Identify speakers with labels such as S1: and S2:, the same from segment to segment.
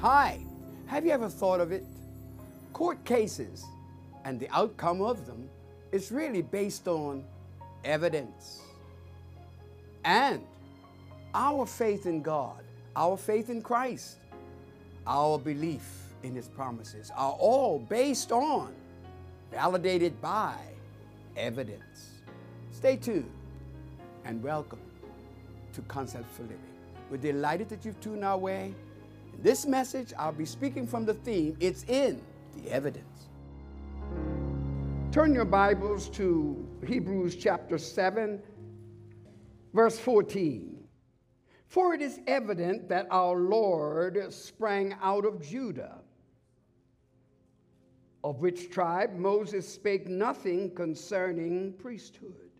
S1: Hi, have you ever thought of it? Court cases and the outcome of them is really based on evidence. And our faith in God, our faith in Christ, our belief in His promises are all based on, validated by evidence. Stay tuned and welcome to Concept for Living. We're delighted that you've tuned our way. This message, I'll be speaking from the theme It's in the Evidence. Turn your Bibles to Hebrews chapter 7, verse 14. For it is evident that our Lord sprang out of Judah, of which tribe Moses spake nothing concerning priesthood.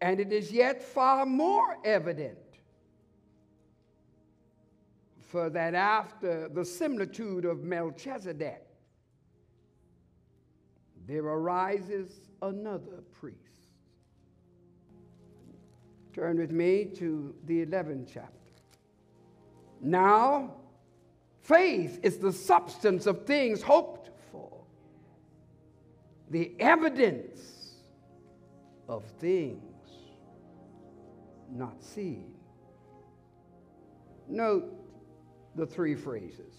S1: And it is yet far more evident for that after the similitude of Melchizedek, there arises another priest. Turn with me to the 11th chapter. Now, faith is the substance of things hoped for, the evidence of things not seen. Note the three phrases.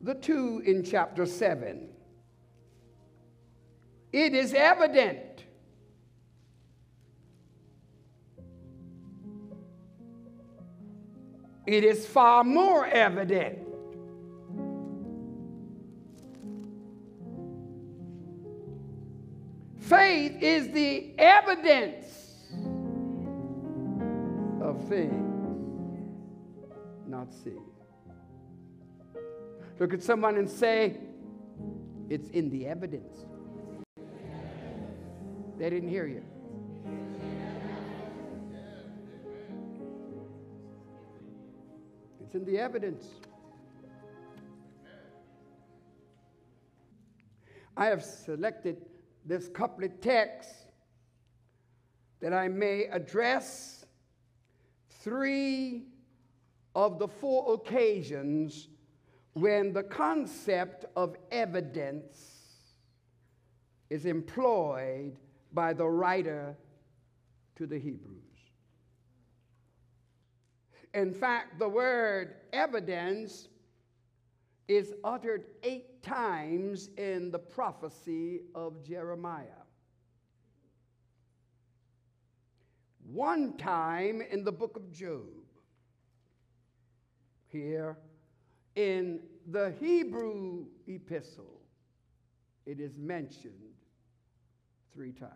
S1: The two in chapter 7. It is evident. It is far more evident. Faith is the evidence of things not see. Look at someone and say, It's in the evidence. They didn't hear you. It's in the evidence. I have selected this couplet text that I may address three of the four occasions when the concept of evidence is employed by the writer to the Hebrews. In fact, the word evidence is uttered eight times in the prophecy of Jeremiah. One time in the book of Job here in the Hebrew epistle, it is mentioned three times.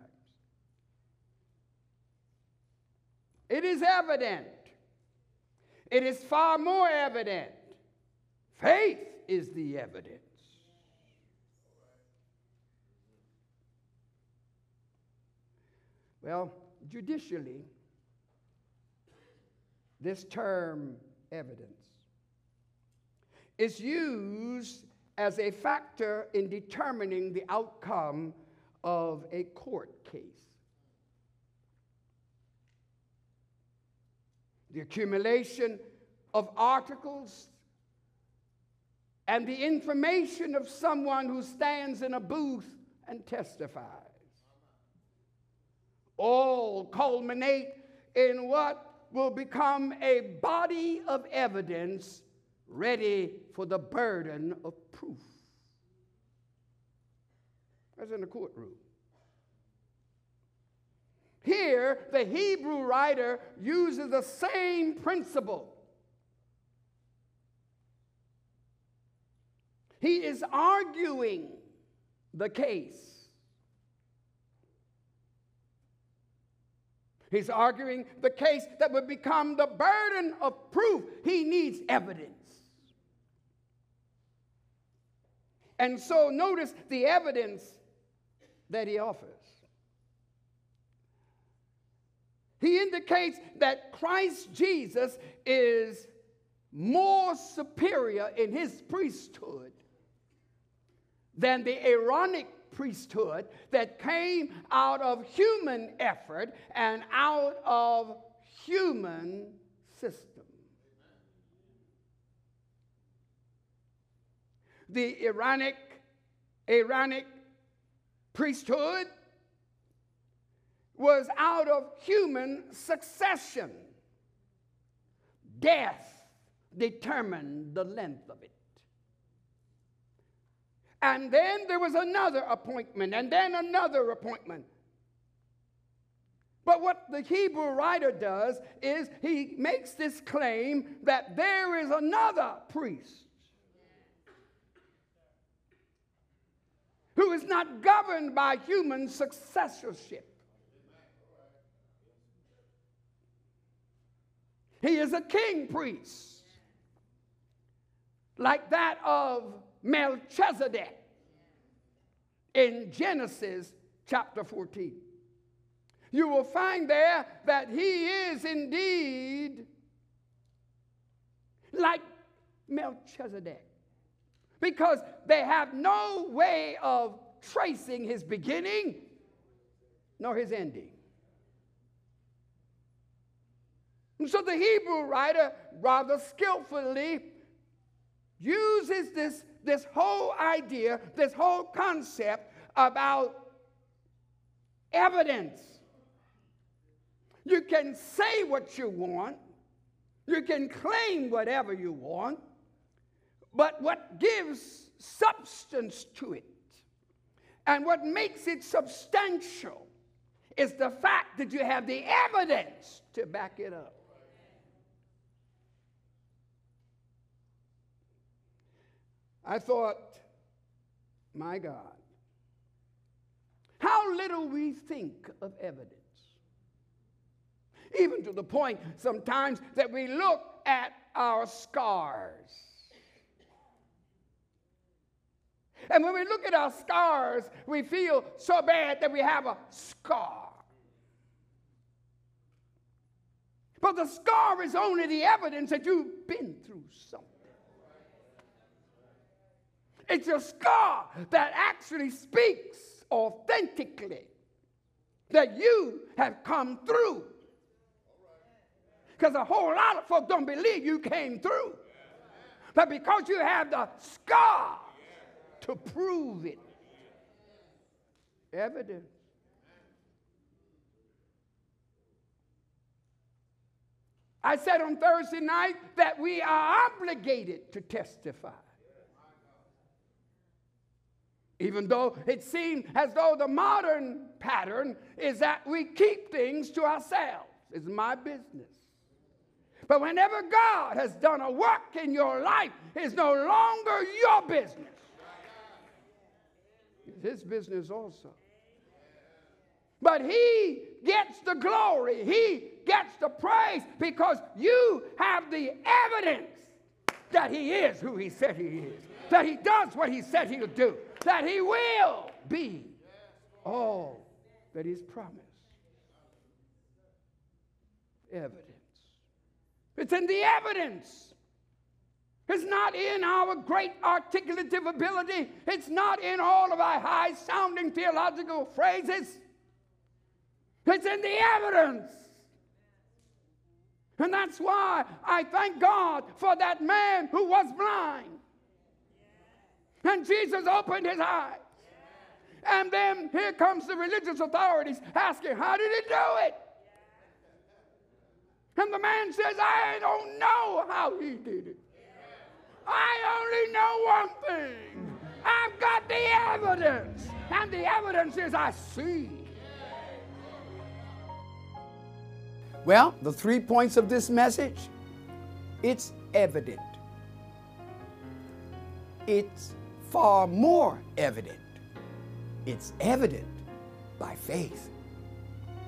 S1: It is evident. It is far more evident. Faith is the evidence. Well, judicially, this term evidence is used as a factor in determining the outcome of a court case. The accumulation of articles and the information of someone who stands in a booth and testifies all culminate in what will become a body of evidence ready for the burden of proof. As in the courtroom. Here, the Hebrew writer uses the same principle. He is arguing the case. He's arguing the case that would become the burden of proof. He needs evidence. And so notice the evidence that he offers. He indicates that Christ Jesus is more superior in his priesthood than the Aaronic priesthood that came out of human effort and out of human system. The Aaronic, Aaronic priesthood was out of human succession. Death determined the length of it. And then there was another appointment, and then another appointment. But what the Hebrew writer does is he makes this claim that there is another priest who is not governed by human successorship. He is a king priest, like that of Melchizedek in Genesis chapter 14. You will find there that he is indeed like Melchizedek because they have no way of tracing his beginning nor his ending. And so the Hebrew writer rather skillfully uses this, this whole idea, this whole concept about evidence. You can say what you want, you can claim whatever you want, but what gives substance to it and what makes it substantial is the fact that you have the evidence to back it up. I thought, my God, how little we think of evidence. Even to the point sometimes that we look at our scars. And when we look at our scars, we feel so bad that we have a scar. But the scar is only the evidence that you've been through something. It's a scar that actually speaks authentically that you have come through. Because a whole lot of folk don't believe you came through. But because you have the scar to prove it, evidence. I said on Thursday night that we are obligated to testify even though it seems as though the modern pattern is that we keep things to ourselves. It's my business. But whenever God has done a work in your life, it's no longer your business. It's his business also. But he gets the glory, he gets the praise because you have the evidence that he is who he said he is, that he does what he said he'll do that he will be all that he's promised. Evidence. It's in the evidence. It's not in our great articulative ability. It's not in all of our high sounding theological phrases. It's in the evidence. And that's why I thank God for that man who was blind. And Jesus opened his eyes. And then here comes the religious authorities asking, How did he do it? And the man says, I don't know how he did it. I only know one thing. I've got the evidence. And the evidence is I see. Well, the three points of this message it's evident. It's far more evident. It's evident by faith.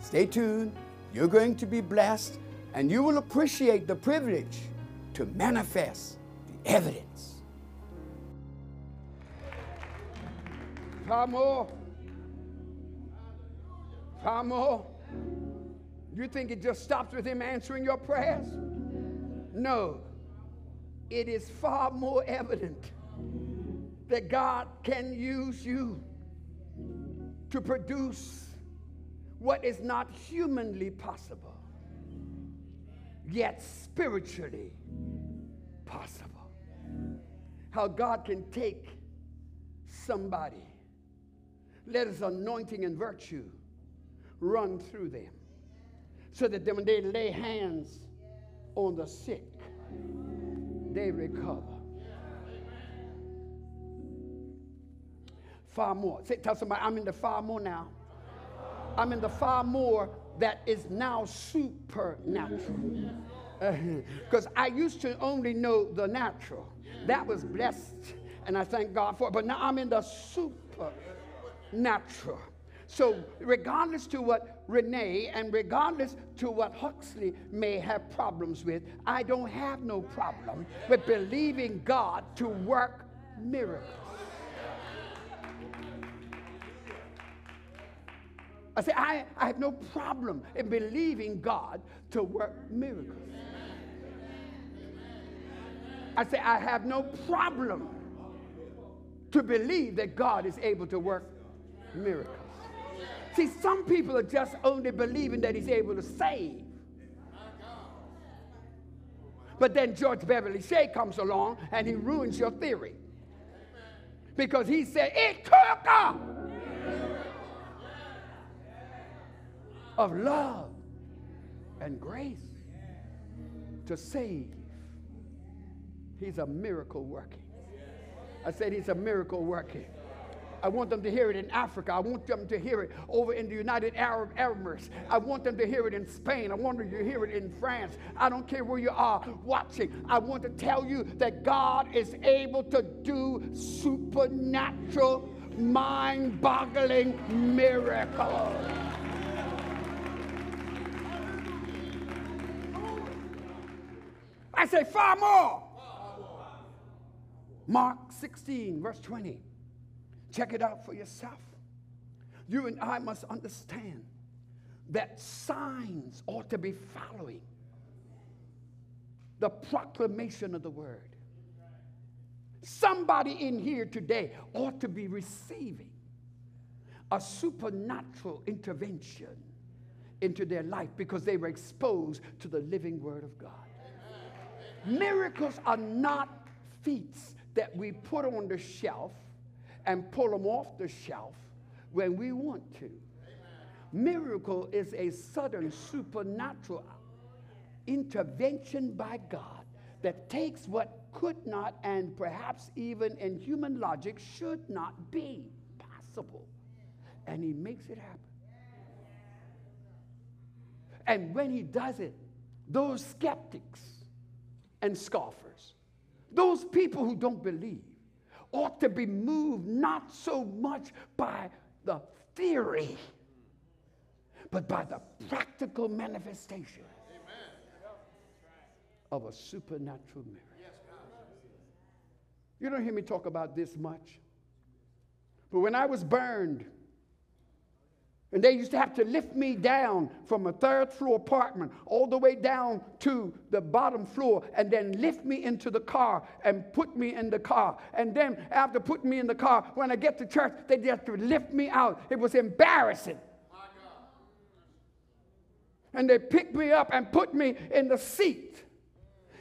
S1: Stay tuned. You're going to be blessed and you will appreciate the privilege to manifest evidence. Far more. Far more. You think it just stops with him answering your prayers? No. It is far more evident that God can use you to produce what is not humanly possible. yet spiritually possible. How God can take somebody, let his anointing and virtue run through them so that when they lay hands on the sick, they recover. Far more. Say, tell somebody, I'm in the far more now. I'm in the far more that is now supernatural. Because uh, I used to only know the natural. That was blessed, and I thank God for it. But now I'm in the supernatural. So, regardless to what Renee and regardless to what Huxley may have problems with, I don't have no problem with believing God to work miracles. I say, I, I have no problem in believing God to work miracles. I say, I have no problem to believe that God is able to work miracles. See, some people are just only believing that he's able to save. But then George Beverly Shea comes along and he ruins your theory. Because he said, it took a of love and grace to save. He's a miracle working. I said he's a miracle working. I want them to hear it in Africa. I want them to hear it over in the United Arab Emirates. I want them to hear it in Spain. I want them to hear it in France. I don't care where you are watching. I want to tell you that God is able to do supernatural, mind boggling miracles. I say far more. Mark 16, verse 20. Check it out for yourself. You and I must understand that signs ought to be following the proclamation of the word. Somebody in here today ought to be receiving a supernatural intervention into their life because they were exposed to the living word of God. Miracles are not feats that we put on the shelf and pull them off the shelf when we want to. Miracle is a sudden supernatural intervention by God that takes what could not and perhaps even in human logic should not be possible and he makes it happen. And when he does it, those skeptics and scoffers, those people who don't believe, ought to be moved not so much by the theory, but by the practical manifestation of a supernatural miracle. You don't hear me talk about this much. But when I was burned, and they used to have to lift me down from a third floor apartment all the way down to the bottom floor and then lift me into the car and put me in the car. And then after putting me in the car, when I get to church, they just to lift me out. It was embarrassing. And they picked me up and put me in the seat.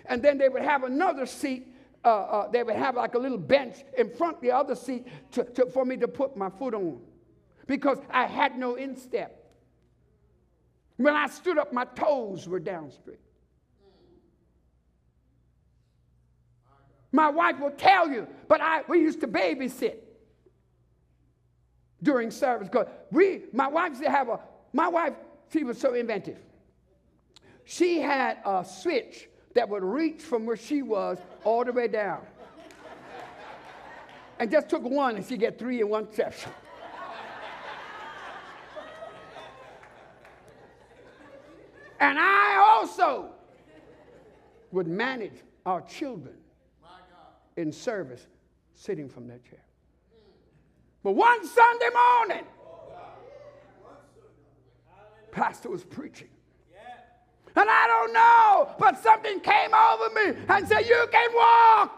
S1: And then they would have another seat. Uh, uh, they would have like a little bench in front of the other seat to, to, for me to put my foot on because I had no instep. When I stood up, my toes were down straight. My wife will tell you, but I we used to babysit during service because we my wife used to have a my wife she was so inventive. She had a switch that would reach from where she was all the way down. and just took one and she get three in one session. And I also would manage our children in service sitting from their chair. But one Sunday morning, pastor was preaching. And I don't know, but something came over me and said, You can walk.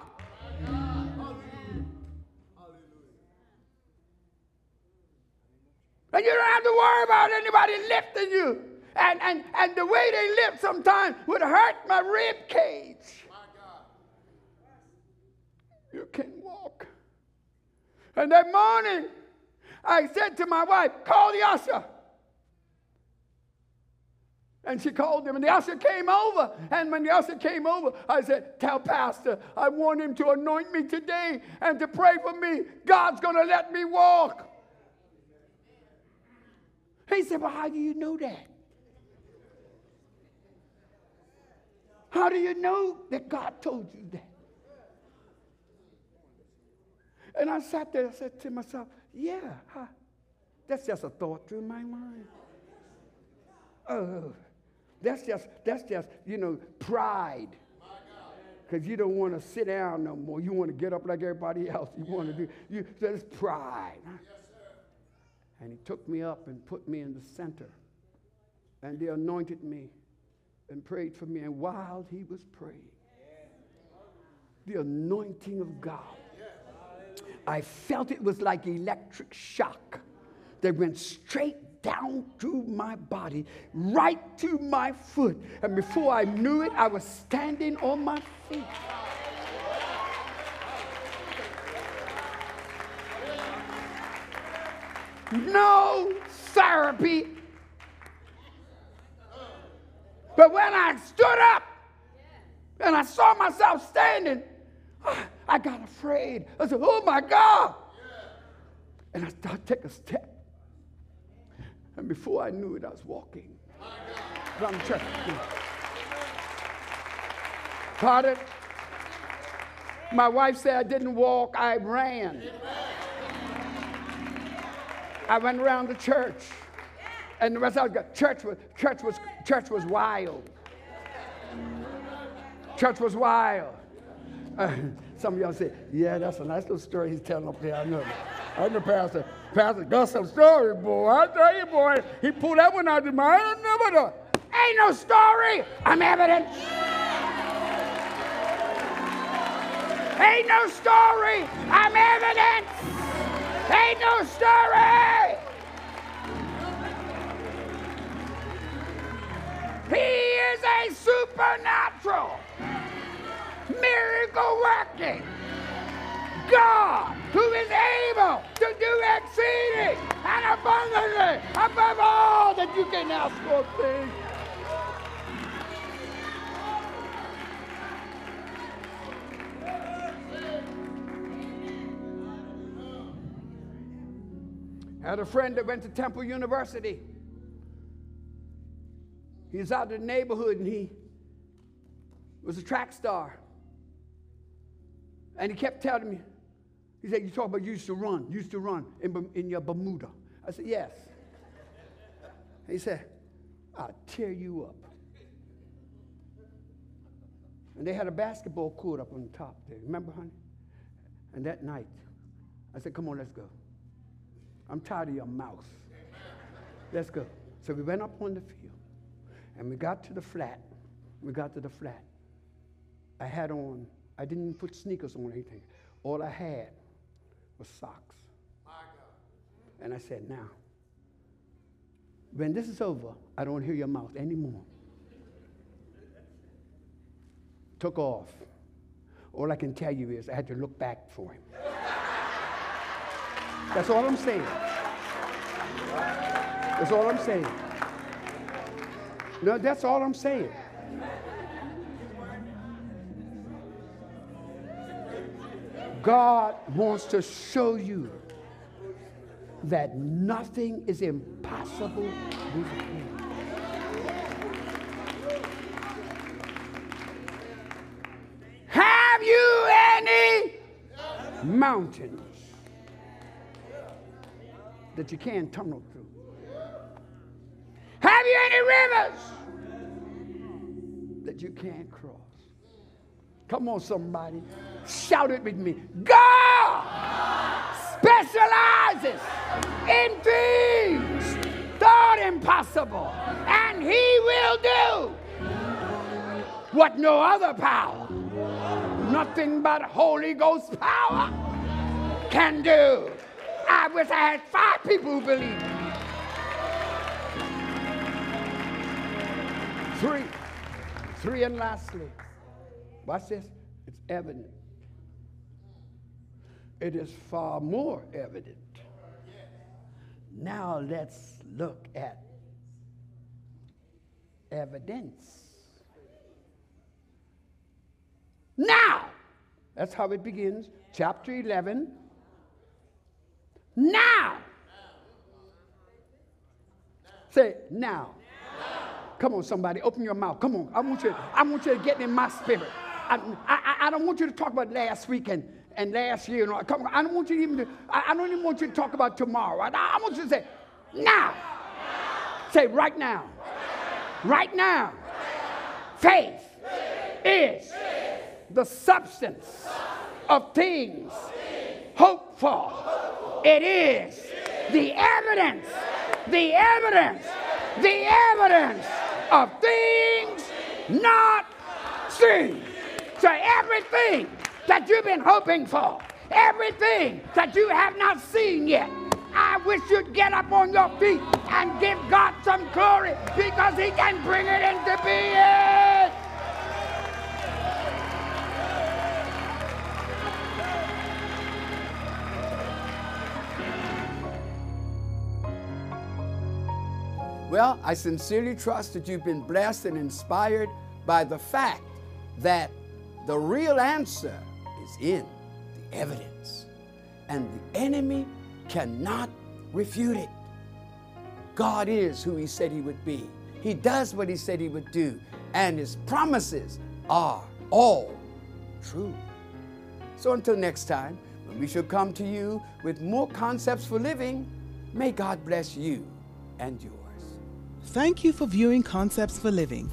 S1: And you don't have to worry about anybody lifting you and, and, and the way they lived sometimes would hurt my rib cage. My You can walk. And that morning, I said to my wife, call the usher. And she called him, and the usher came over. And when the usher came over, I said, Tell Pastor, I want him to anoint me today and to pray for me. God's going to let me walk. He said, Well, how do you know that? How do you know that God told you that? And I sat there and said to myself, Yeah, huh, that's just a thought through my mind. Oh, that's just, that's just, you know, pride. Because you don't want to sit down no more. You want to get up like everybody else. You want to do, you, that's pride. And he took me up and put me in the center. And they anointed me and prayed for me. And while he was praying, the anointing of God, I felt it was like electric shock that went straight down through my body, right to my foot. And before I knew it, I was standing on my feet. No therapy. But when I stood up and I saw myself standing, I got afraid. I said, Oh my God. And I started to take a step. And before I knew it, I was walking from church. Pardon? My wife said I didn't walk, I ran. I went around the church. And the rest of the church was church was church was wild. Church was wild. Uh, some of y'all say, yeah, that's a nice little story he's telling up there. I know. I know Pastor. Pastor got some story, boy. I tell you, boy, he pulled that one out of my. I never know. Ain't no story. I'm evidence. Ain't no story. I'm evidence. Ain't no story. Supernatural, miracle working God who is able to do exceeding and abundantly above all that you can ask or think. I had a friend that went to Temple University. He's out in the neighborhood and he was a track star. And he kept telling me, he said, You talk about you used to run, used to run in, in your Bermuda. I said, Yes. He said, I'll tear you up. And they had a basketball court up on the top there. Remember, honey? And that night, I said, Come on, let's go. I'm tired of your mouth. Let's go. So we went up on the field. And we got to the flat. We got to the flat. I had on, I didn't put sneakers on or anything. All I had was socks. And I said, now, when this is over, I don't hear your mouth anymore. Took off. All I can tell you is I had to look back for him. That's all I'm saying. That's all I'm saying. No, that's all I'm saying. God wants to show you that nothing is impossible with Him. Have you any mountains that you can't tunnel through? Have you any rivers that you can't cross? Come on, somebody. Shout it with me. God specializes in things thought impossible, and He will do what no other power, nothing but Holy Ghost power, can do. I wish I had five people who believe. Three. Three and lastly. Watch this. It's evident. It is far more evident. Now let's look at evidence. Now, that's how it begins. Chapter 11. Now. Say now. Come on, somebody, open your mouth. Come on. I want you, I want you to get in my spirit. I, I, I don't want you to talk about last week and, and last year. And all. I don't want you even to, I, I don't even want you to talk about tomorrow. I, I want you to say, now. Say right now. Right now. Faith is the substance of things hoped for. It is the evidence, the evidence, the evidence of things not seen. So everything that you've been hoping for, everything that you have not seen yet, I wish you'd get up on your feet and give God some glory because He can bring it into being. Well, I sincerely trust that you've been blessed and inspired by the fact that the real answer is in the evidence. And the enemy cannot refute it. God is who He said He would be, He does what He said He would do, and His promises are all true. So until next time, when we shall come to you with more concepts for living, may God bless you and yours.
S2: Thank you for viewing Concepts for Living.